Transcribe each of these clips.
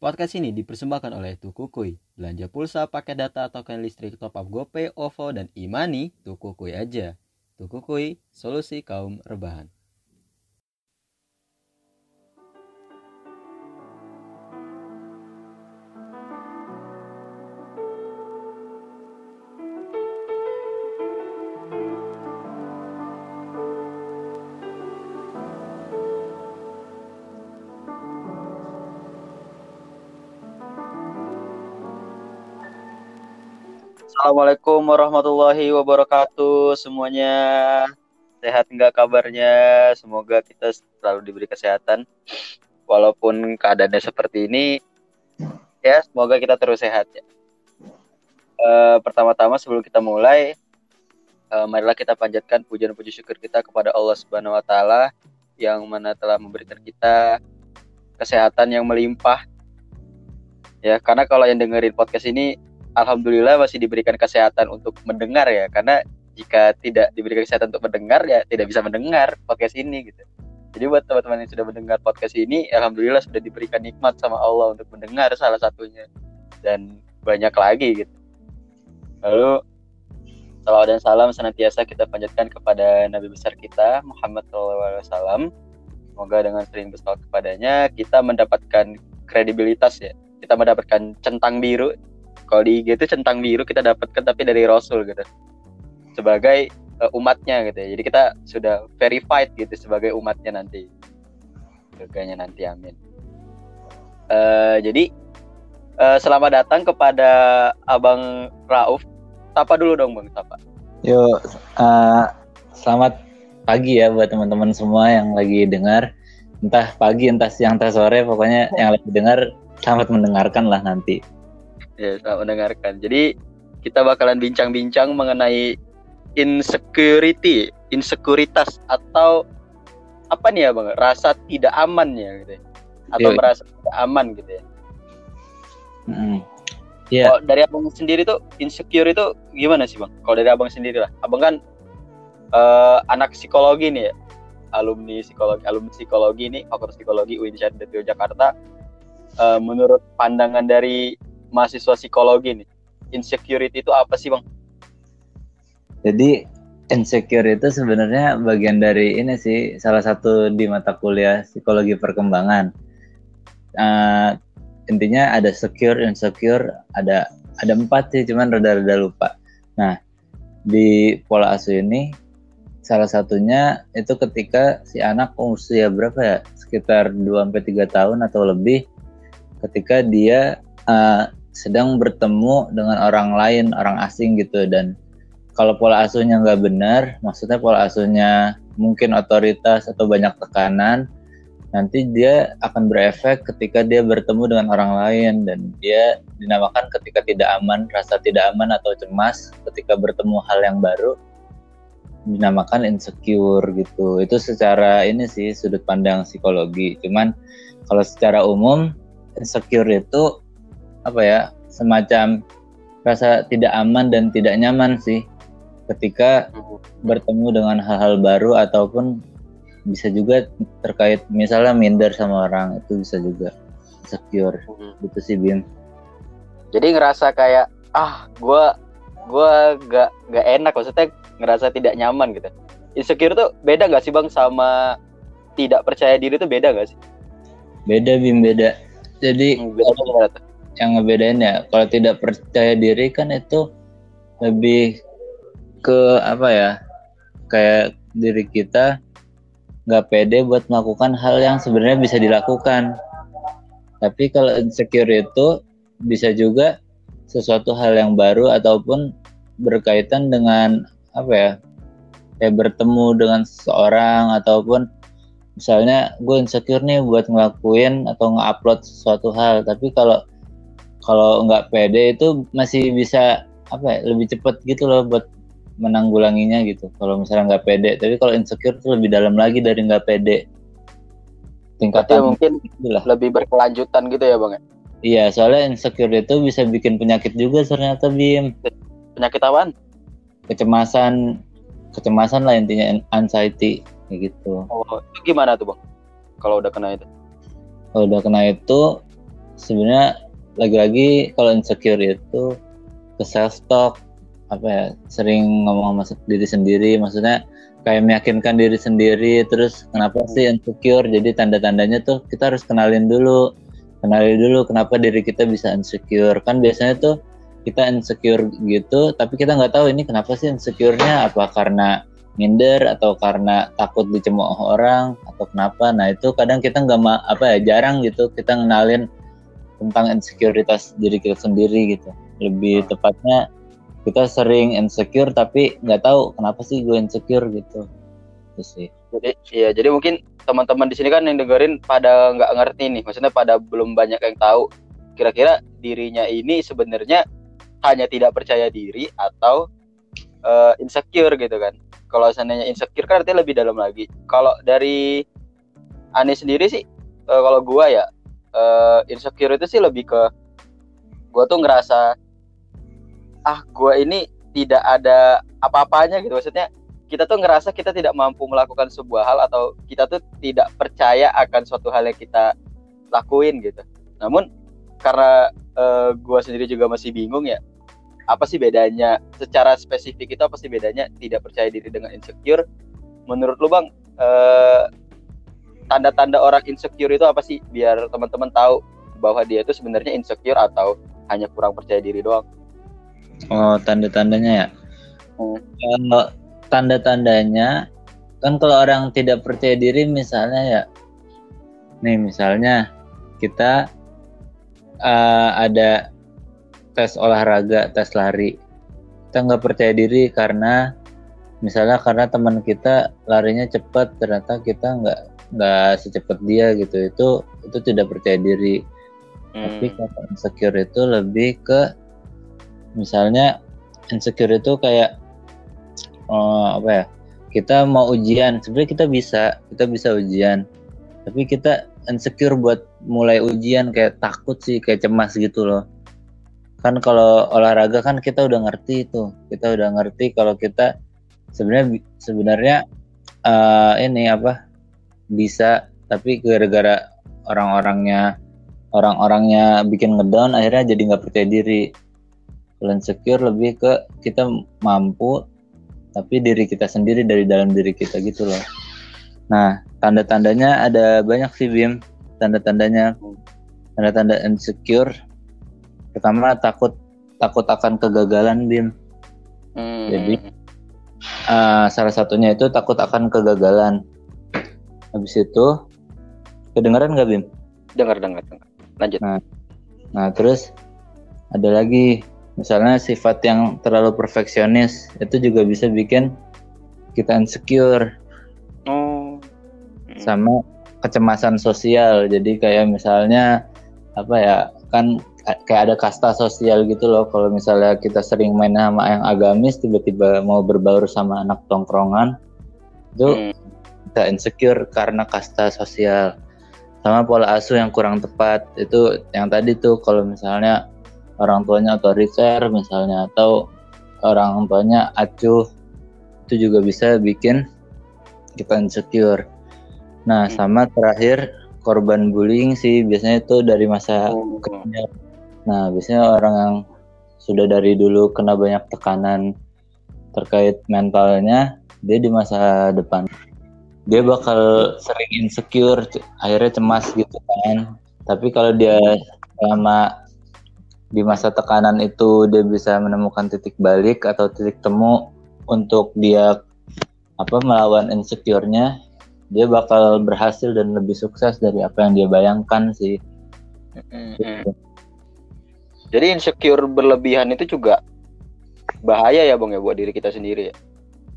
Podcast ini dipersembahkan oleh Tukukui. Belanja pulsa, paket data, token listrik, top up GoPay, OVO, dan Imani, Tukukui aja. Tukukui, solusi kaum rebahan. Assalamualaikum warahmatullahi wabarakatuh semuanya. Sehat enggak kabarnya? Semoga kita selalu diberi kesehatan. Walaupun keadaannya seperti ini, ya semoga kita terus sehat ya. Uh, pertama-tama sebelum kita mulai, uh, marilah kita panjatkan pujian puji syukur kita kepada Allah Subhanahu Wa Taala yang mana telah memberikan kita kesehatan yang melimpah. Ya, karena kalau yang dengerin podcast ini alhamdulillah masih diberikan kesehatan untuk mendengar ya karena jika tidak diberikan kesehatan untuk mendengar ya tidak bisa mendengar podcast ini gitu. Jadi buat teman-teman yang sudah mendengar podcast ini alhamdulillah sudah diberikan nikmat sama Allah untuk mendengar salah satunya. Dan banyak lagi gitu. Lalu salam dan salam senantiasa kita panjatkan kepada Nabi besar kita Muhammad SAW semoga dengan sering bersalawat kepadanya kita mendapatkan kredibilitas ya. Kita mendapatkan centang biru kalau di IG itu centang biru kita dapatkan tapi dari Rasul gitu sebagai uh, umatnya gitu ya. Jadi kita sudah verified gitu sebagai umatnya nanti. Surganya nanti amin. Uh, jadi uh, selamat datang kepada Abang Rauf. Tapa dulu dong Bang Tapa. Yo, uh, selamat pagi ya buat teman-teman semua yang lagi dengar. Entah pagi, entah siang, entah sore, pokoknya yang lagi dengar selamat mendengarkan lah nanti. Ya, selamat mendengarkan. Jadi kita bakalan bincang-bincang mengenai insecurity, insekuritas atau apa nih ya bang? Rasa tidak aman ya gitu, ya? atau Yo. merasa tidak aman gitu ya. Hmm. Yeah. Kalau dari abang sendiri tuh insecure itu gimana sih bang? Kalau dari abang sendiri lah, abang kan uh, anak psikologi nih ya, alumni psikologi, alumni psikologi nih, fakultas psikologi UIN Syarif Jakarta. Uh, menurut pandangan dari mahasiswa psikologi nih. Insecurity itu apa sih, Bang? Jadi insecure itu sebenarnya bagian dari ini sih salah satu di mata kuliah psikologi perkembangan. Uh, intinya ada secure, insecure, ada ada empat sih, cuman rada-rada lupa. Nah, di pola asuh ini salah satunya itu ketika si anak usia berapa ya? Sekitar 2 sampai 3 tahun atau lebih ketika dia uh, sedang bertemu dengan orang lain, orang asing gitu dan kalau pola asuhnya nggak benar, maksudnya pola asuhnya mungkin otoritas atau banyak tekanan, nanti dia akan berefek ketika dia bertemu dengan orang lain dan dia dinamakan ketika tidak aman, rasa tidak aman atau cemas ketika bertemu hal yang baru dinamakan insecure gitu. Itu secara ini sih sudut pandang psikologi. Cuman kalau secara umum insecure itu apa ya semacam rasa tidak aman dan tidak nyaman sih ketika bertemu dengan hal-hal baru ataupun bisa juga terkait misalnya minder sama orang itu bisa juga secure hmm. gitu sih Bim. Jadi ngerasa kayak ah gue gue gak gak enak maksudnya ngerasa tidak nyaman gitu. Insecure tuh beda gak sih bang sama tidak percaya diri tuh beda gak sih? Beda Bim beda. Jadi hmm, beda, yang ngebedain ya kalau tidak percaya diri kan itu lebih ke apa ya kayak diri kita nggak pede buat melakukan hal yang sebenarnya bisa dilakukan. Tapi kalau insecure itu bisa juga sesuatu hal yang baru ataupun berkaitan dengan apa ya kayak bertemu dengan seseorang ataupun misalnya gue insecure nih buat ngelakuin atau nge-upload sesuatu hal. Tapi kalau kalau nggak pede itu masih bisa apa ya lebih cepat gitu loh buat menanggulanginya gitu. Kalau misalnya nggak pede tapi kalau insecure itu lebih dalam lagi dari nggak pede. Tingkatnya mungkin itulah. lebih berkelanjutan gitu ya bang ya? iya soalnya insecure itu bisa bikin penyakit juga ternyata bim. Penyakit apaan? Kecemasan kecemasan lah intinya anxiety gitu. Oh itu gimana tuh bang? Kalau udah kena itu? Kalau udah kena itu sebenarnya lagi-lagi kalau insecure itu ke self talk apa ya sering ngomong sama diri sendiri maksudnya kayak meyakinkan diri sendiri terus kenapa sih insecure? Jadi tanda-tandanya tuh kita harus kenalin dulu kenalin dulu kenapa diri kita bisa insecure. Kan biasanya tuh kita insecure gitu tapi kita nggak tahu ini kenapa sih insecure-nya. Apa karena minder atau karena takut dicemooh orang atau kenapa? Nah itu kadang kita nggak apa ya jarang gitu kita ngenalin tentang insekuritas diri kita sendiri gitu. Lebih tepatnya kita sering insecure tapi nggak tahu kenapa sih gue insecure gitu. Itu sih. Jadi ya jadi mungkin teman-teman di sini kan yang dengerin pada nggak ngerti nih. Maksudnya pada belum banyak yang tahu kira-kira dirinya ini sebenarnya hanya tidak percaya diri atau uh, insecure gitu kan. Kalau seandainya insecure kan artinya lebih dalam lagi. Kalau dari Ani sendiri sih uh, kalau gua ya uh, insecure itu sih lebih ke gua tuh ngerasa ah gue ini tidak ada apa-apanya gitu. Maksudnya kita tuh ngerasa kita tidak mampu melakukan sebuah hal atau kita tuh tidak percaya akan suatu hal yang kita lakuin gitu. Namun karena uh, eh, gue sendiri juga masih bingung ya apa sih bedanya secara spesifik itu apa sih bedanya tidak percaya diri dengan insecure? Menurut lu bang uh, tanda-tanda orang insecure itu apa sih biar teman-teman tahu bahwa dia itu sebenarnya insecure atau hanya kurang percaya diri doang Oh, tanda-tandanya ya. Hmm. Kalau tanda-tandanya kan kalau orang tidak percaya diri misalnya ya nih misalnya kita uh, ada tes olahraga, tes lari. Kita nggak percaya diri karena misalnya karena teman kita larinya cepat ternyata kita nggak nggak secepat dia gitu. Itu itu tidak percaya diri. Hmm. tapi kalau insecure itu lebih ke misalnya insecure itu kayak uh, apa ya kita mau ujian. Sebenarnya kita bisa kita bisa ujian. Tapi kita insecure buat mulai ujian kayak takut sih kayak cemas gitu loh. Kan kalau olahraga kan kita udah ngerti itu kita udah ngerti kalau kita sebenarnya sebenarnya uh, ini apa bisa tapi gara-gara orang-orangnya orang-orangnya bikin ngedown akhirnya jadi nggak percaya diri. Kalau insecure lebih ke kita mampu tapi diri kita sendiri dari dalam diri kita gitu loh. Nah tanda-tandanya ada banyak sih Bim. Tanda-tandanya tanda-tanda insecure. Pertama takut takut akan kegagalan Bim. Hmm. jadi uh, salah satunya itu takut akan kegagalan habis itu kedengaran nggak Bim? Dengar dengar dengar. Lanjut. Nah nah terus ada lagi. Misalnya sifat yang terlalu perfeksionis itu juga bisa bikin kita insecure. Oh. sama kecemasan sosial. Jadi kayak misalnya apa ya kan kayak ada kasta sosial gitu loh. Kalau misalnya kita sering main sama yang agamis tiba-tiba mau berbaur sama anak tongkrongan itu hmm. Kita insecure karena kasta sosial sama pola asuh yang kurang tepat itu yang tadi tuh kalau misalnya orang tuanya otoriter misalnya atau orang tuanya acuh itu juga bisa bikin kita insecure. Nah, hmm. sama terakhir korban bullying sih biasanya itu dari masa oh. kecil. Nah, biasanya orang yang sudah dari dulu kena banyak tekanan terkait mentalnya, dia di masa depan dia bakal sering insecure, akhirnya cemas gitu kan. Tapi kalau dia selama di masa tekanan itu dia bisa menemukan titik balik atau titik temu untuk dia apa melawan insecure-nya dia bakal berhasil dan lebih sukses dari apa yang dia bayangkan sih. Jadi insecure berlebihan itu juga bahaya ya bang ya buat diri kita sendiri ya.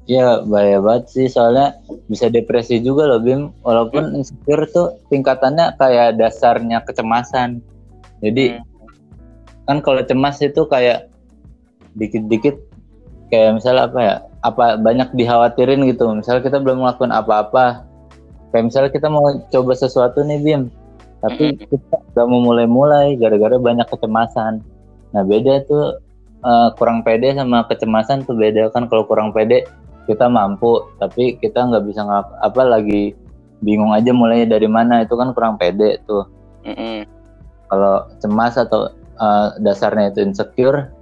Iya bahaya banget sih soalnya bisa depresi juga loh Bim. Walaupun insecure tuh tingkatannya kayak dasarnya kecemasan. Jadi hmm. kan kalau cemas itu kayak dikit-dikit kayak misalnya apa ya apa banyak dikhawatirin gitu. Misalnya kita belum melakukan apa-apa. Kayak misalnya kita mau coba sesuatu nih Bim. Tapi kita nggak mau mulai-mulai gara-gara banyak kecemasan. Nah beda tuh uh, kurang pede sama kecemasan tuh beda. Kan kalau kurang pede kita mampu tapi kita nggak bisa ngap apa lagi bingung aja mulainya dari mana. Itu kan kurang pede tuh. Mm -hmm kalau cemas atau uh, dasarnya itu insecure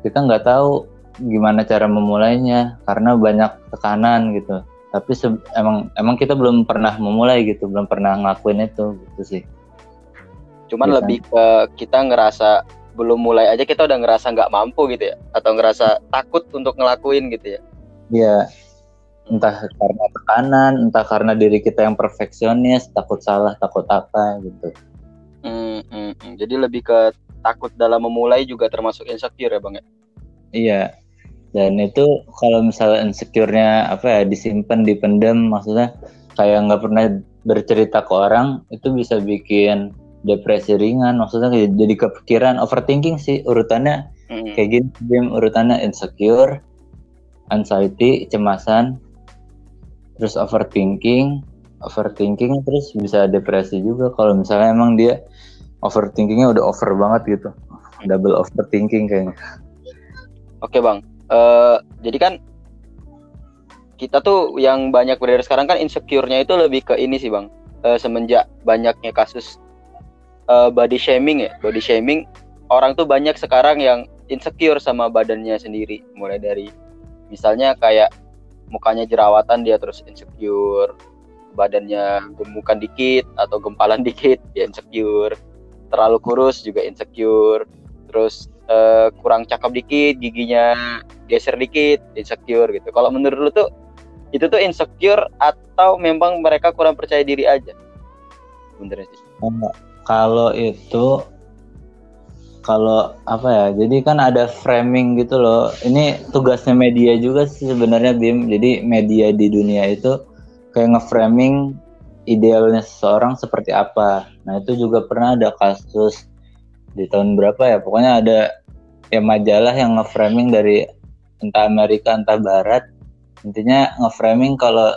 kita nggak tahu gimana cara memulainya karena banyak tekanan gitu. Tapi emang emang kita belum pernah memulai gitu belum pernah ngelakuin itu gitu sih. Cuman ya, lebih ke kita ngerasa belum mulai aja kita udah ngerasa nggak mampu gitu ya atau ngerasa takut untuk ngelakuin gitu ya iya. Entah karena tekanan entah karena diri kita yang perfeksionis takut salah takut apa gitu. Hmm, hmm. jadi lebih ke takut dalam memulai juga termasuk insecure ya bang ya? Iya. Dan itu kalau misalnya insecure-nya apa ya disimpan dipendam maksudnya kayak nggak pernah bercerita ke orang itu bisa bikin depresi ringan maksudnya jadi kepikiran overthinking sih urutannya. Hmm. kayak gini urutannya insecure anxiety cemasan terus overthinking. Overthinking terus bisa depresi juga. Kalau misalnya emang dia overthinkingnya udah over banget gitu. Double overthinking kayaknya. Oke bang. Uh, jadi kan kita tuh yang banyak beredar sekarang kan insecure-nya itu lebih ke ini sih bang. Uh, semenjak banyaknya kasus uh, body shaming ya. Body shaming orang tuh banyak sekarang yang insecure sama badannya sendiri. Mulai dari misalnya kayak mukanya jerawatan dia terus insecure badannya gemukan dikit atau gempalan dikit dia insecure. Terlalu kurus juga insecure. Terus uh, kurang cakep dikit giginya geser dikit insecure gitu. Kalau menurut lu tuh itu tuh insecure atau memang mereka kurang percaya diri aja? Sebenarnya sih? Kalau itu kalau apa ya jadi kan ada framing gitu loh. Ini tugasnya media juga sih sebenarnya Bim. Jadi media di dunia itu kayak ngeframing idealnya seseorang seperti apa. Nah itu juga pernah ada kasus di tahun berapa ya? Pokoknya ada ya majalah yang ngeframing dari entah Amerika entah Barat. Intinya ngeframing kalau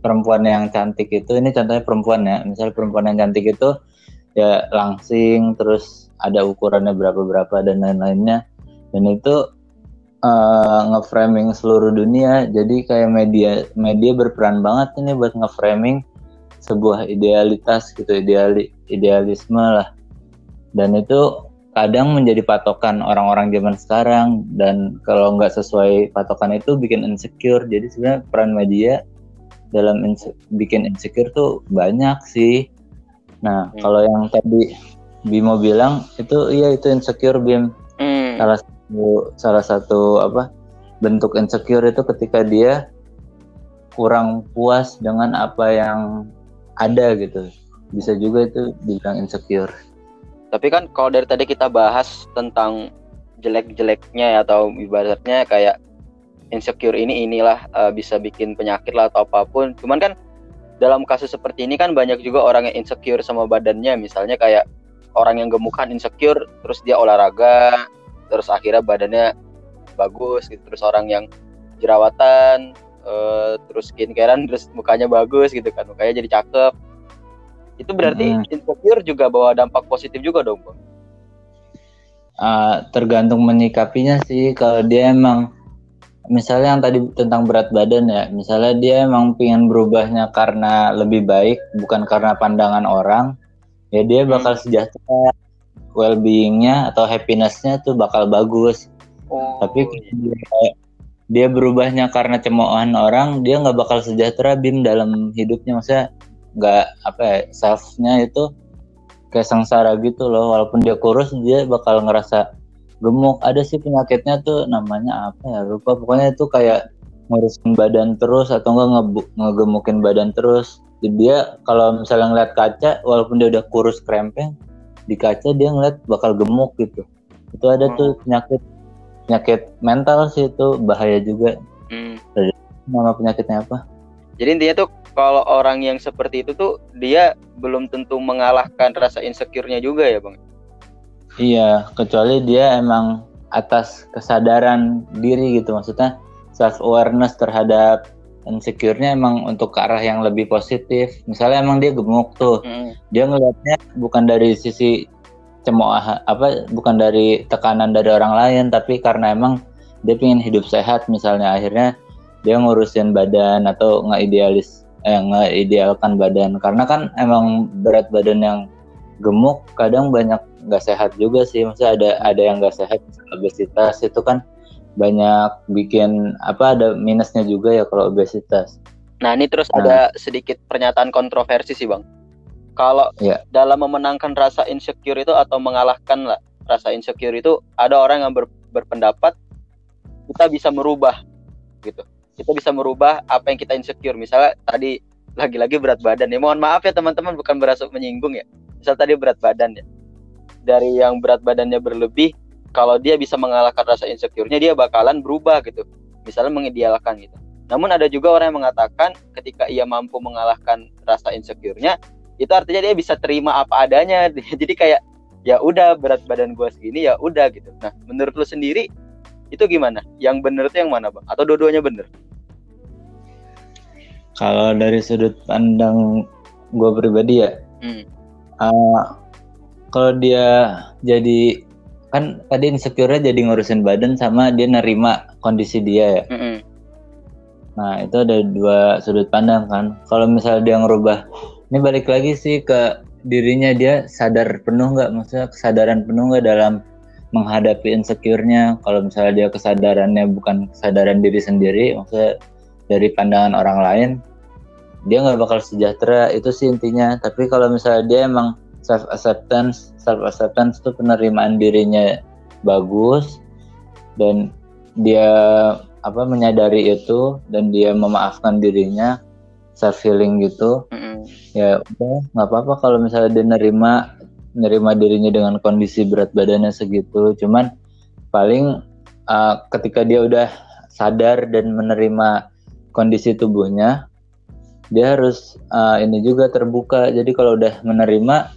perempuan yang cantik itu ini contohnya perempuan ya misalnya perempuan yang cantik itu ya langsing terus ada ukurannya berapa berapa dan lain-lainnya. Dan itu uh, ngeframing seluruh dunia. Jadi kayak media media berperan banget ini buat ngeframing sebuah idealitas gitu ideali idealisme lah. Dan itu kadang menjadi patokan orang-orang zaman sekarang. Dan kalau nggak sesuai patokan itu bikin insecure. Jadi sebenarnya peran media dalam inse bikin insecure tuh banyak sih. Nah hmm. kalau yang tadi Bimo bilang itu iya itu insecure Bim hmm. salah satu salah satu apa bentuk insecure itu ketika dia kurang puas dengan apa yang ada gitu bisa juga itu dibilang insecure tapi kan kalau dari tadi kita bahas tentang jelek-jeleknya ya, atau ibaratnya kayak insecure ini inilah uh, bisa bikin penyakit lah atau apa pun. Cuman kan dalam kasus seperti ini kan banyak juga orang yang insecure sama badannya, misalnya kayak orang yang gemukan insecure, terus dia olahraga, terus akhirnya badannya bagus gitu. Terus orang yang jerawatan, uh, terus skincarean, terus mukanya bagus gitu kan, mukanya jadi cakep itu berarti hmm. insecure juga bawa dampak positif juga dong bang uh, tergantung menyikapinya sih kalau dia emang misalnya yang tadi tentang berat badan ya misalnya dia emang pengen berubahnya karena lebih baik bukan karena pandangan orang ya dia hmm. bakal sejahtera well beingnya atau happinessnya tuh bakal bagus. Oh, tapi dia, dia berubahnya karena cemoohan orang dia nggak bakal sejahtera bim dalam hidupnya. Maksudnya nggak apa ya selfnya itu kayak sengsara gitu loh. Walaupun dia kurus dia bakal ngerasa gemuk. Ada sih penyakitnya tuh namanya apa ya lupa. Pokoknya itu kayak ngurusin badan terus atau enggak nge ngegemukin badan terus dia kalau misalnya ngeliat kaca walaupun dia udah kurus krempeng di kaca dia ngeliat bakal gemuk gitu. Itu ada tuh hmm. penyakit penyakit mental sih itu bahaya juga. Hmm. nama penyakitnya apa? Jadi intinya tuh kalau orang yang seperti itu tuh dia belum tentu mengalahkan rasa insecure-nya juga ya bang? Iya kecuali dia emang atas kesadaran diri gitu. Maksudnya self awareness terhadap insecure-nya emang untuk ke arah yang lebih positif. Misalnya emang dia gemuk tuh. Hmm. dia ngelihatnya bukan dari sisi cemooh apa bukan dari tekanan dari orang lain tapi karena emang dia pengen hidup sehat misalnya. Akhirnya dia ngurusin badan atau nggak idealis eh, nggak idealkan badan. Karena kan emang berat badan yang gemuk kadang banyak nggak sehat juga sih. Maksudnya ada ada yang nggak sehat obesitas itu kan banyak bikin apa ada minusnya juga ya kalau obesitas. Nah ini terus nah. ada sedikit pernyataan kontroversi sih bang. Kalau ya. dalam memenangkan rasa insecure itu atau mengalahkan lah rasa insecure itu ada orang yang ber, berpendapat kita bisa merubah gitu. Kita bisa merubah apa yang kita insecure. Misalnya tadi lagi-lagi berat badan ya. Mohon maaf ya teman-teman bukan berasa menyinggung ya. Misal tadi berat badan ya. Dari yang berat badannya berlebih kalau dia bisa mengalahkan rasa insecure-nya dia bakalan berubah gitu. Misalnya mengidealkan gitu. Namun ada juga orang yang mengatakan ketika ia mampu mengalahkan rasa insecure-nya itu artinya dia bisa terima apa adanya. Jadi kayak ya udah berat badan gue segini ya udah gitu. Nah menurut lu sendiri itu gimana? Yang bener itu yang mana bang? Atau dua-duanya bener? Kalau dari sudut pandang gue pribadi ya, hmm. uh, kalau dia jadi kan tadi insecure jadi ngurusin badan sama dia nerima kondisi dia ya. Hmm. Nah itu ada dua sudut pandang kan. Kalau misalnya dia ngerubah, ini balik lagi sih ke dirinya dia sadar penuh nggak, maksudnya kesadaran penuh nggak dalam menghadapi insecure-nya. Kalau misalnya dia kesadarannya bukan kesadaran diri sendiri, maksudnya dari pandangan orang lain dia nggak bakal sejahtera itu sih intinya tapi kalau misalnya dia emang self acceptance self acceptance itu penerimaan dirinya bagus dan dia apa menyadari itu dan dia memaafkan dirinya self healing gitu. Mm-hmm. ya udah nggak apa-apa kalau misalnya dia nerima nerima dirinya dengan kondisi berat badannya segitu. Cuman paling uh, ketika dia udah sadar dan menerima kondisi tubuhnya dia harus uh, ini juga terbuka. Jadi kalau udah menerima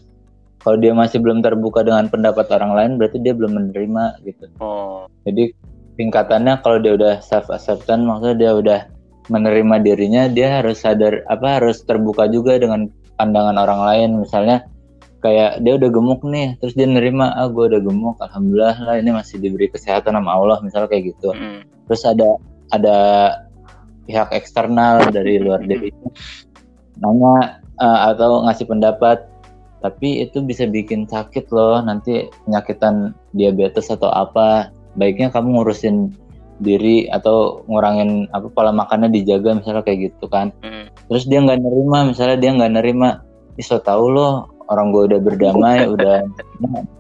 kalau dia masih belum terbuka dengan pendapat orang lain berarti dia belum menerima gitu oh. jadi tingkatannya kalau dia udah self acceptance maksudnya dia udah menerima dirinya dia harus sadar apa harus terbuka juga dengan pandangan orang lain misalnya kayak dia udah gemuk nih terus dia nerima ah gue udah gemuk alhamdulillah lah ini masih diberi kesehatan sama Allah misalnya kayak gitu mm. terus ada ada pihak eksternal dari luar diri nanya uh, atau ngasih pendapat tapi itu bisa bikin sakit loh nanti penyakitan diabetes atau apa. Baiknya kamu ngurusin diri atau ngurangin apa pola makannya dijaga misalnya kayak gitu kan. Hmm. terus dia nggak nerima misalnya dia nggak nerima iso tahu loh orang gue udah berdamai udah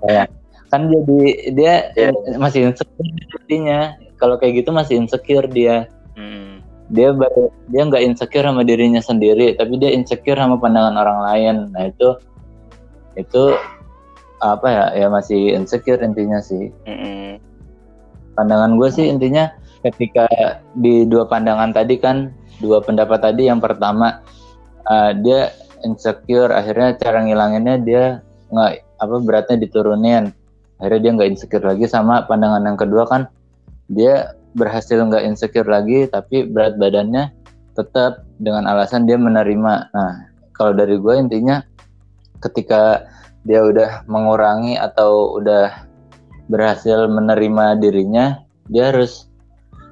kayak kan jadi dia yeah. masih insecure intinya kalau kayak gitu masih insecure dia. Hmm. Dia dia nggak insecure sama dirinya sendiri tapi dia insecure sama pandangan orang lain. Nah itu itu apa ya ya masih insecure intinya sih. Mm-hmm. pandangan gue sih intinya ketika di dua pandangan tadi kan dua pendapat tadi yang pertama uh, dia insecure akhirnya cara ngilanginnya dia nggak apa beratnya diturunin. Akhirnya dia nggak insecure lagi sama pandangan yang kedua kan. Dia berhasil nggak insecure lagi tapi berat badannya tetap dengan alasan dia menerima. Nah kalau dari gue intinya ketika dia udah mengurangi atau udah berhasil menerima dirinya dia harus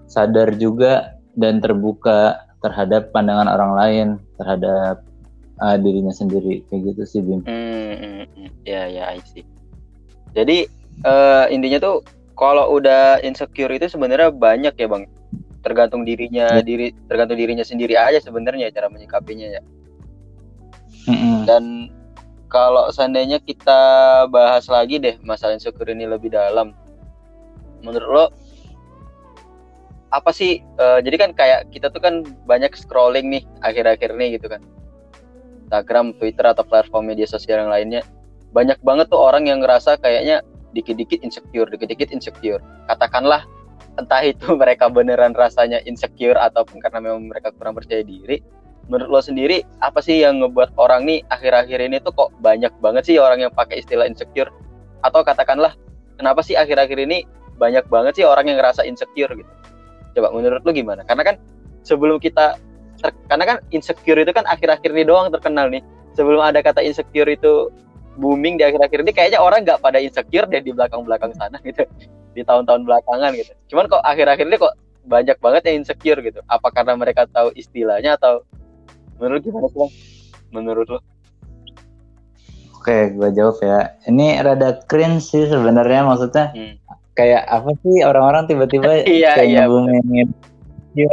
sadar juga dan terbuka terhadap pandangan orang lain terhadap uh, dirinya sendiri kayak gitu sih Bim. Hmm, hmm, hmm. ya ya I see. Jadi uh, intinya tuh kalau udah insecure itu sebenarnya banyak ya bang tergantung dirinya ya. diri tergantung dirinya sendiri aja sebenarnya cara menyikapinya ya mm-hmm. dan kalau seandainya kita bahas lagi deh masalah insecure ini lebih dalam menurut lo apa sih uh, jadi kan kayak kita tuh kan banyak scrolling nih akhir-akhir ini gitu kan Instagram, Twitter atau platform media sosial yang lainnya banyak banget tuh orang yang ngerasa kayaknya dikit-dikit insecure, dikit-dikit insecure. Katakanlah entah itu mereka beneran rasanya insecure ataupun karena memang mereka kurang percaya diri. Menurut lo sendiri, apa sih yang ngebuat orang nih akhir-akhir ini tuh kok banyak banget sih orang yang pakai istilah insecure? Atau katakanlah, kenapa sih akhir-akhir ini banyak banget sih orang yang ngerasa insecure gitu? Coba menurut lo gimana? Karena kan sebelum kita, karena kan insecure itu kan akhir-akhir ini doang terkenal nih. Sebelum ada kata insecure itu booming di akhir-akhir ini kayaknya orang nggak pada insecure deh di belakang-belakang sana gitu di tahun-tahun belakangan gitu cuman kok akhir-akhir ini kok banyak banget yang insecure gitu apa karena mereka tahu istilahnya atau menurut gimana sih menurut lo Oke, gue jawab ya. Ini rada cringe sih sebenarnya maksudnya Hmm. kayak apa sih orang-orang tiba-tiba Iya, kayak iya, insecure.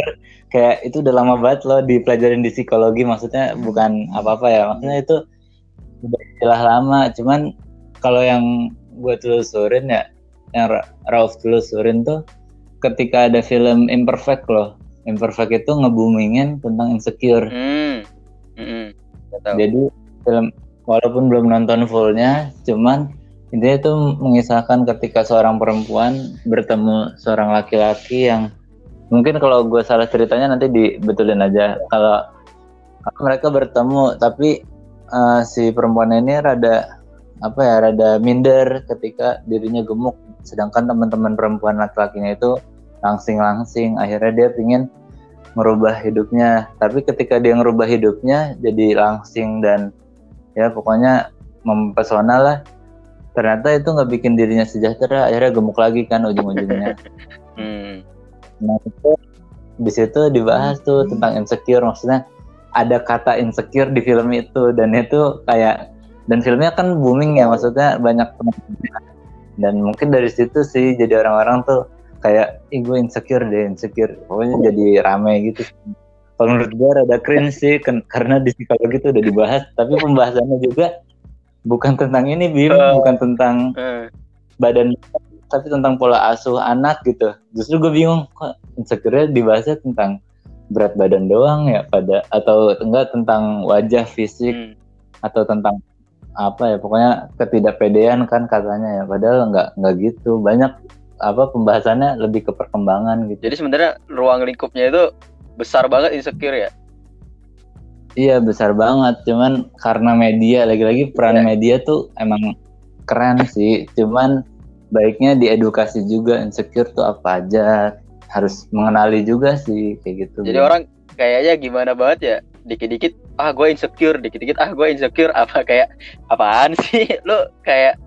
kayak itu udah lama banget loh dipelajarin di psikologi maksudnya bukan apa-apa ya maksudnya itu udah istilah lama cuman kalau yang gue telusurin ya yang Ra- Rauf telusurin tuh ketika ada film Imperfect loh Imperfect itu ngebumingin tentang insecure Hmm. Hmm. Tahu. jadi film walaupun belum nonton fullnya, cuman intinya itu mengisahkan ketika seorang perempuan bertemu seorang laki-laki yang mungkin kalau gue salah ceritanya nanti dibetulin aja. Kalau mereka bertemu, tapi eh, si perempuan ini rada apa ya, rada minder ketika dirinya gemuk, sedangkan teman-teman perempuan laki-lakinya itu langsing-langsing. Akhirnya dia pingin merubah hidupnya. Tapi ketika dia ngerubah hidupnya jadi langsing dan ya pokoknya mempesona lah. Ternyata itu nggak bikin dirinya sejahtera akhirnya gemuk lagi kan ujung-ujungnya. Hmm. nah itu di situ dibahas tuh tentang insecure. Maksudnya ada kata insecure di film itu. Dan itu kayak dan filmnya kan booming ya maksudnya banyak penontonnya. dan mungkin dari situ sih jadi orang-orang tuh kayak ih gue insecure deh insecure. Pokoknya jadi rame gitu. Kalau menurut gue rada cringe sih karena di psikologi itu udah dibahas tapi pembahasannya juga bukan tentang ini Bim. Eh. bukan tentang Eh. badan tapi tentang pola asuh anak gitu. Justru gue bingung kok insecure dibahasnya tentang berat badan doang ya? Pada atau enggak tentang wajah fisik Hmm. atau tentang apa ya? Pokoknya ketidakpedean kan katanya ya. Padahal nggak nggak gitu. Banyak apa pembahasannya lebih ke perkembangan gitu Jadi sebenarnya ruang lingkupnya itu besar banget insecure ya. iya besar banget cuman karena media lagi-lagi peran Iya. media tuh emang keren sih cuman baiknya diedukasi juga insecure tuh apa aja harus mengenali juga sih kayak gitu Jadi orang kayaknya gimana banget ya. Dikit-dikit ah gue insecure, dikit-dikit ah gue insecure apa kayak apaan sih? Lu kayak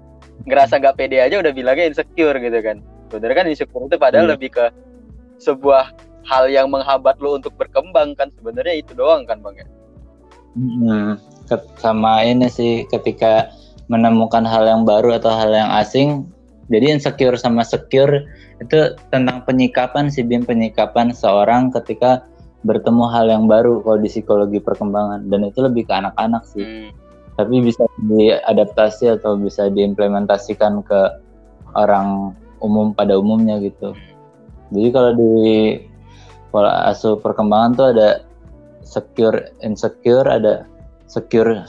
ngerasa nggak pede aja udah bilangnya insecure gitu kan. Sebenarnya kan insecure itu padahal Iya. lebih ke sebuah hal yang menghambat lu untuk berkembang kan sebenarnya itu doang kan bang ya. Hmm, sama ini sih ketika menemukan hal yang baru atau hal yang asing, jadi insecure sama secure itu tentang penyikapan sih Bim penyikapan seorang ketika bertemu hal yang baru kalau di psikologi perkembangan dan itu lebih ke anak-anak sih. Hmm. Tapi bisa diadaptasi atau bisa diimplementasikan ke orang umum pada umumnya gitu. Jadi kalau di pola asuh perkembangan tuh ada secure, insecure, ada secure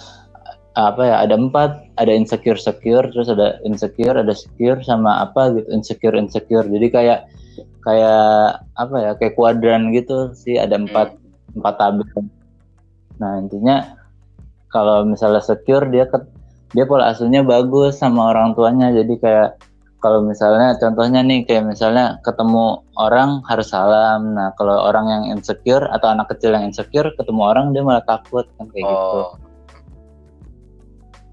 apa ya? Ada empat, ada insecure, secure, terus ada insecure, ada secure sama apa gitu, insecure, insecure. Jadi kayak kayak apa ya? Kayak kuadran gitu sih, ada empat empat tabel. Nah intinya kalau misalnya secure dia ke, dia pola asuhnya bagus sama orang tuanya, jadi kayak kalau misalnya contohnya nih kayak misalnya ketemu orang harus salam. Nah, kalau orang yang insecure atau anak kecil yang insecure ketemu orang dia malah takut kan kayak gitu. Oh.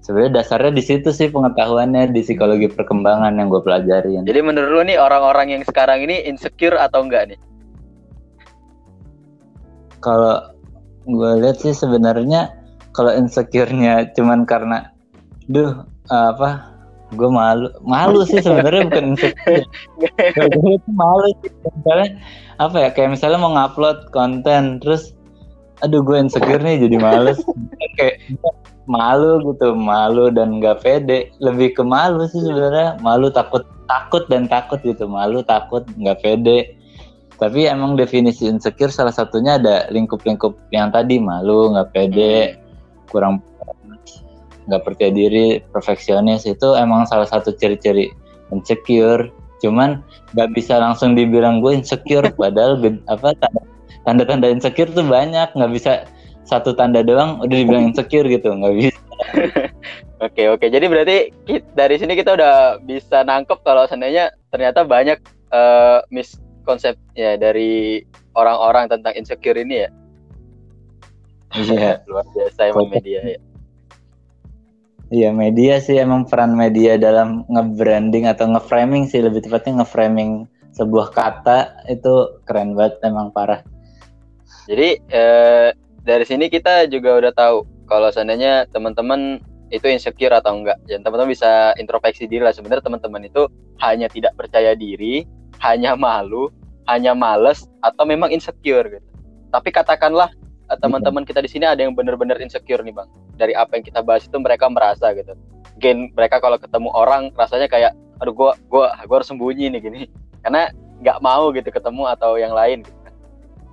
Sebenarnya dasarnya di situ sih pengetahuannya di psikologi perkembangan yang gue pelajarin. Jadi menurut lu nih orang-orang yang sekarang ini insecure atau enggak nih? Kalau gue lihat sih sebenarnya kalau insecure-nya cuman karena duh apa gue malu malu sih sebenarnya bukan insecure. Gue malu sih. Misalnya apa ya kayak misalnya mau ngupload konten terus aduh gue insecure nih jadi males. Kayak malu gitu malu dan nggak pede. Lebih ke malu sih sebenarnya. Malu takut takut dan takut gitu. Malu takut nggak pede. Tapi emang definisi insecure salah satunya ada lingkup-lingkup yang tadi malu nggak pede kurang nggak percaya diri perfeksionis itu emang salah satu ciri-ciri insecure cuman nggak bisa langsung dibilang gue insecure padahal apa tanda- tanda-tanda insecure tuh banyak nggak bisa satu tanda doang udah dibilang insecure gitu nggak bisa Oke oke. Jadi berarti dari sini kita udah bisa nangkep kalau seandainya ternyata banyak eh, miskonsep ya dari orang-orang tentang insecure ini ya. iya Luar biasa emang media ya. Iya media sih emang peran media dalam nge-branding atau nge-framing sih lebih tepatnya nge-framing sebuah kata itu keren banget emang parah Jadi eh, dari sini kita juga udah tahu kalau seandainya teman-teman itu insecure atau enggak. Dan teman-teman bisa introspeksi diri lah sebenarnya teman-teman itu hanya tidak percaya diri, hanya malu, hanya males atau memang insecure gitu. Tapi katakanlah teman-teman kita di sini ada yang benar-benar insecure nih bang. Dari apa yang kita bahas itu mereka merasa gitu. Gen mereka kalau ketemu orang rasanya kayak, aduh gua gua gua harus sembunyi nih gini. Karena nggak mau gitu ketemu atau yang lain gitu.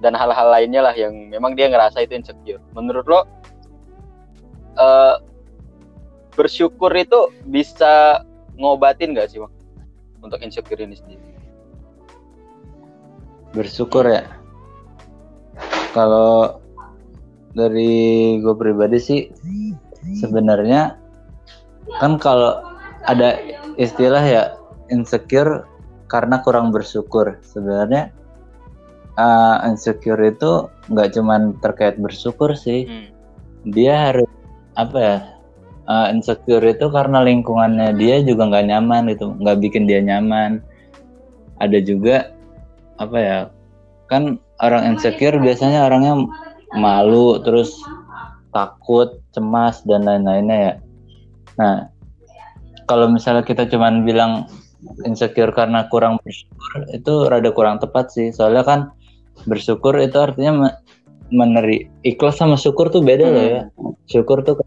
Dan hal-hal lainnya lah yang memang dia ngerasa itu insecure. Menurut lo uh, bersyukur itu bisa ngobatin gak sih bang untuk insecure ini sendiri? Bersyukur ya. Kalau dari gue pribadi sih sebenarnya kan kalau ada istilah ya insecure karena kurang bersyukur. Sebenarnya uh, insecure itu nggak cuman terkait bersyukur sih. Hmm. dia harus apa ya uh, insecure itu karena lingkungannya dia juga nggak nyaman gitu nggak bikin dia nyaman. Ada juga apa ya kan orang insecure biasanya orangnya malu terus takut cemas dan lain-lainnya ya nah kalau misalnya kita cuman bilang insecure karena kurang bersyukur itu rada kurang tepat sih soalnya kan bersyukur itu artinya meneri ikhlas sama syukur tuh beda hmm. loh ya hmm. syukur tuh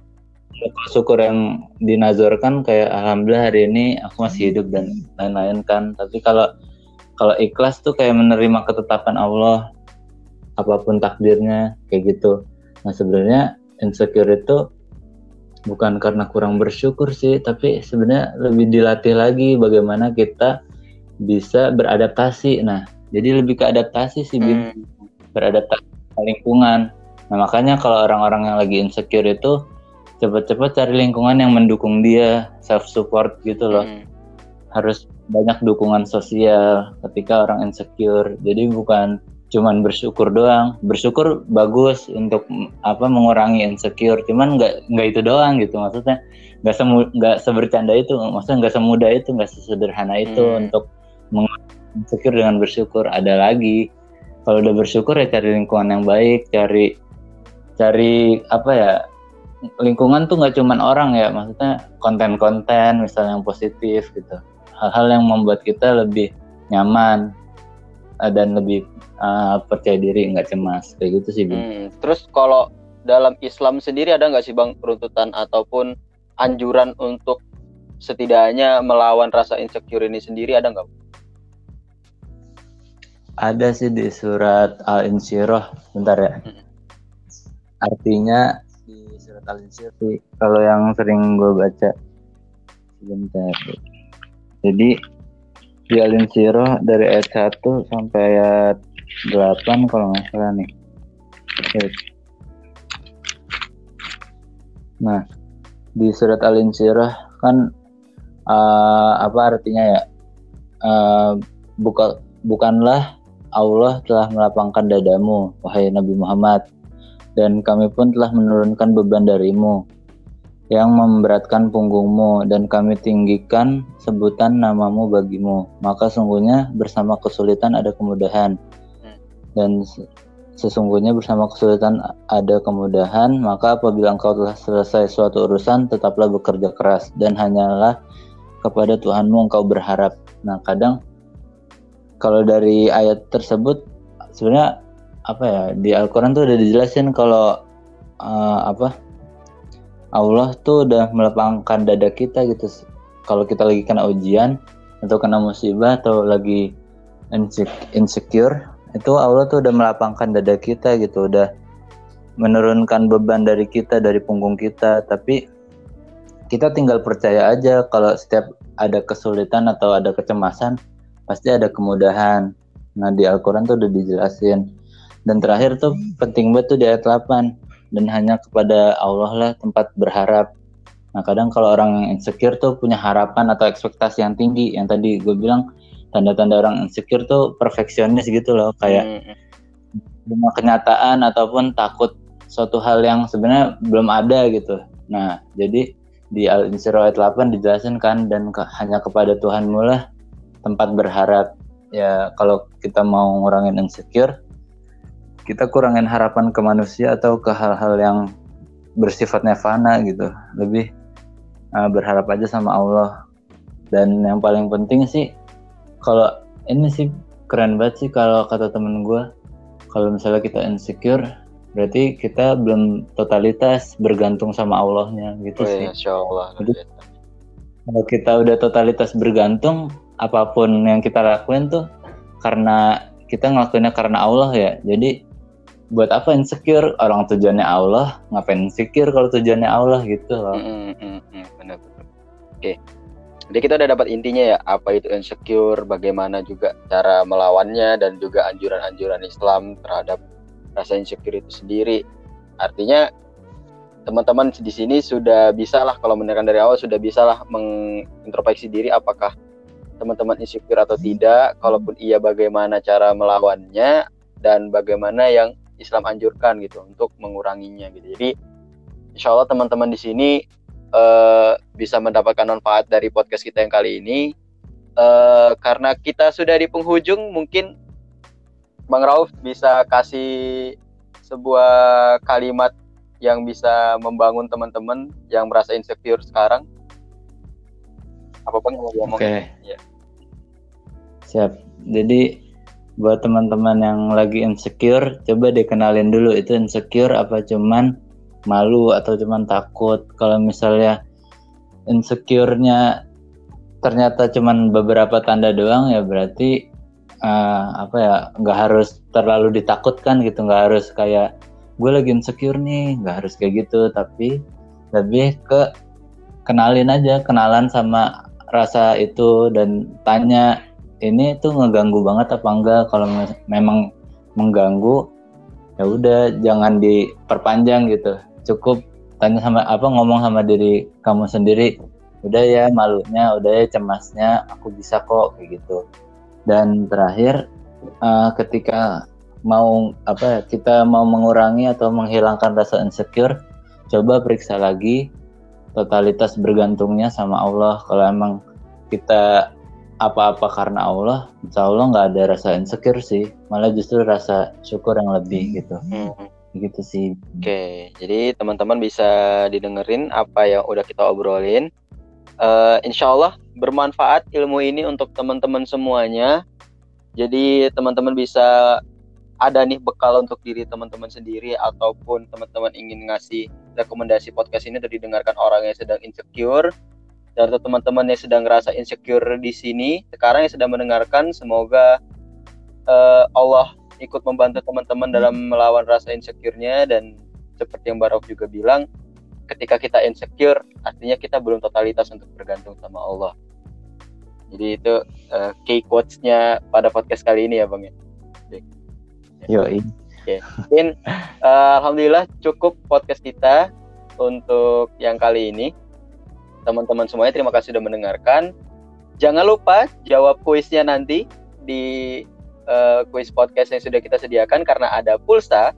syukur yang dinazorkan kayak alhamdulillah hari ini aku masih hidup dan lain-lain kan tapi kalau kalau ikhlas tuh kayak menerima ketetapan Allah apa pun takdirnya kayak gitu. Nah sebenarnya insecure itu bukan karena kurang bersyukur sih tapi sebenarnya lebih dilatih lagi bagaimana kita bisa beradaptasi. Nah jadi lebih ke adaptasi sih hmm. beradaptasi lingkungan. Nah makanya kalau orang-orang yang lagi insecure itu cepet-cepet cari lingkungan yang mendukung dia self support gitu loh. Hmm. harus banyak dukungan sosial ketika orang insecure. Jadi bukan cuman bersyukur doang. Bersyukur bagus untuk apa mengurangi insecure. Cuman nggak nggak itu doang gitu maksudnya. Nggak semu nggak sebercanda itu maksudnya nggak semudah itu nggak sesederhana itu hmm. untuk insecure dengan bersyukur. Ada lagi kalau udah bersyukur ya cari lingkungan yang baik cari cari apa ya lingkungan tuh nggak cuman orang ya maksudnya konten-konten misalnya yang positif gitu. Hal-hal yang membuat kita lebih nyaman uh, dan lebih uh, percaya diri nggak cemas kayak gitu sih bang. Hmm, terus kalau dalam Islam sendiri ada nggak sih bang runtutan ataupun anjuran untuk setidaknya melawan rasa insecure ini sendiri ada nggak? Ada sih di surat Al-Insyirah, bentar ya. Hmm. Artinya surat al kalau yang sering gue baca sebentar jadi di al dari ayat 1 sampai ayat 8 kalau nggak salah nih. Nah di surat al kan uh, apa artinya ya? Uh, buka bukanlah Allah telah melapangkan dadamu wahai Nabi Muhammad dan kami pun telah menurunkan beban darimu yang memberatkan punggungmu dan kami tinggikan sebutan namamu bagimu. Maka sungguhnya bersama kesulitan ada kemudahan. Dan sesungguhnya bersama kesulitan ada kemudahan maka apabila engkau telah selesai suatu urusan tetaplah bekerja keras dan hanyalah kepada Tuhanmu engkau berharap. Nah kadang kalau dari ayat tersebut sebenarnya apa ya di Al-Quran tuh udah dijelasin kalau uh, apa Allah tuh udah melapangkan dada kita gitu. Kalau kita lagi kena ujian atau kena musibah atau lagi insecure itu Allah tuh udah melapangkan dada kita gitu. Udah menurunkan beban dari kita dari punggung kita. Tapi kita tinggal percaya aja kalau setiap ada kesulitan atau ada kecemasan pasti ada kemudahan. Nah di Al-Quran tuh udah dijelasin. Dan terakhir tuh penting banget tuh di ayat 8 dan hanya kepada Allah lah tempat berharap. Nah kadang kalau orang yang insecure tuh punya harapan atau ekspektasi yang tinggi. Yang tadi gue bilang tanda-tanda orang insecure tuh perfeksionis gitu loh. Kayak hmm. kenyataan ataupun takut suatu hal yang sebenarnya belum ada gitu. Nah jadi di Al-Insyirah ayat 8 dijelasin kan dan ke, hanya kepada Tuhan mula tempat berharap. Ya kalau kita mau ngurangin insecure kita kurangin harapan ke manusia atau ke hal-hal yang bersifatnya fana gitu lebih uh, berharap aja sama Allah dan yang paling penting sih kalau ini sih keren banget sih kalau kata temen gue kalau misalnya kita insecure berarti kita belum totalitas bergantung sama Allahnya gitu oh, sih. Insya Allah. Jadi, kalau kita udah totalitas bergantung apa pun yang kita lakuin tuh karena kita ngelakuinnya karena Allah ya. Jadi buat apa insecure orang tujuannya Allah ngapain insecure kalau tujuannya Allah gitu loh. Mm, mm, mm, benar benar. Oke. Jadi kita udah dapat intinya ya apa itu insecure, bagaimana juga cara melawannya dan juga anjuran-anjuran Islam terhadap rasa insecure itu sendiri. Artinya teman-teman di sini sudah bisa lah kalau mendengarkan dari awal sudah bisa lah mengintrospeksi diri apakah teman-teman insecure atau tidak, kalaupun iya bagaimana cara melawannya dan bagaimana yang Islam anjurkan gitu untuk menguranginya gitu. Jadi insya Allah teman-teman di sini uh, bisa mendapatkan manfaat dari podcast kita yang kali ini. Uh, karena kita sudah di penghujung, mungkin Bang Rauf bisa kasih sebuah kalimat yang bisa membangun teman-teman yang merasa insecure sekarang? Apa pun yang mau ngomong. Oke. Okay. Ya. Siap. Jadi buat teman-teman yang lagi insecure, coba dikenalin dulu itu insecure apa cuman malu atau cuman takut. Kalau misalnya insecure-nya ternyata cuman beberapa tanda doang ya berarti uh, apa ya nggak harus terlalu ditakutkan gitu nggak harus kayak gue lagi insecure nih nggak harus kayak gitu tapi lebih ke kenalin aja kenalan sama rasa itu dan tanya ini tuh ngeganggu banget apa enggak? Kalau memang mengganggu ya udah jangan diperpanjang gitu. Cukup tanya sama apa ngomong sama diri kamu sendiri. Udah ya malunya udah ya cemasnya aku bisa kok kayak gitu. Dan terakhir uh, ketika mau apa ya, kita mau mengurangi atau menghilangkan rasa insecure coba periksa lagi totalitas bergantungnya sama Allah. Kalau emang kita apa-apa karena Allah insya Allah nggak ada rasa insecure sih. Malah justru rasa syukur yang lebih gitu. Hmm. gitu sih. Oke jadi teman-teman bisa didengerin apa yang udah kita obrolin. Uh, insya Allah bermanfaat ilmu ini untuk teman-teman semuanya. Jadi teman-teman bisa ada nih bekal untuk diri teman-teman sendiri ataupun teman-teman ingin ngasih rekomendasi podcast ini untuk didengarkan orang yang sedang insecure dan atau teman-teman yang sedang ngerasa insecure di sini sekarang yang sedang mendengarkan semoga uh, Allah ikut membantu teman-teman dalam melawan rasa insecure-nya. Dan seperti yang Barok juga bilang ketika kita insecure artinya kita belum totalitas untuk bergantung sama Allah. Jadi itu uh, key quotes-nya pada podcast kali ini ya bang ya? Yo Oke, mungkin uh, alhamdulillah cukup podcast kita untuk yang kali ini. Teman-teman semuanya terima kasih sudah mendengarkan. Jangan lupa jawab kuisnya nanti di uh, kuis podcast yang sudah kita sediakan karena ada pulsa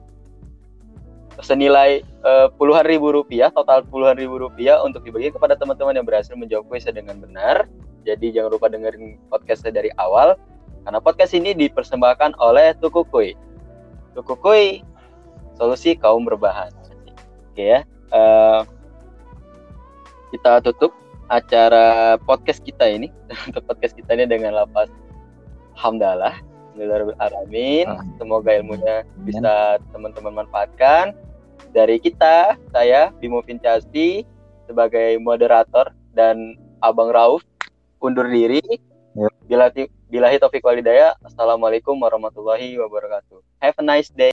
senilai uh, puluhan ribu rupiah, total puluhan ribu rupiah untuk dibagi kepada teman-teman yang berhasil menjawab kuisnya dengan benar. Jadi jangan lupa dengerin podcastnya dari awal, karena podcast ini dipersembahkan oleh Tuku Kui. Tuku Kui, solusi kaum berbahan. Oke ya, uh, kita tutup acara podcast kita ini, untuk podcast kita ini dengan lapas Hamdalah. Alamin. Semoga ilmunya bisa teman-teman manfaatkan dari kita, saya Bimo Vincasti sebagai moderator dan Abang Rauf undur diri. Yep. Bila bila Taufik Walidaya. Assalamualaikum warahmatullahi wabarakatuh. Have a nice day.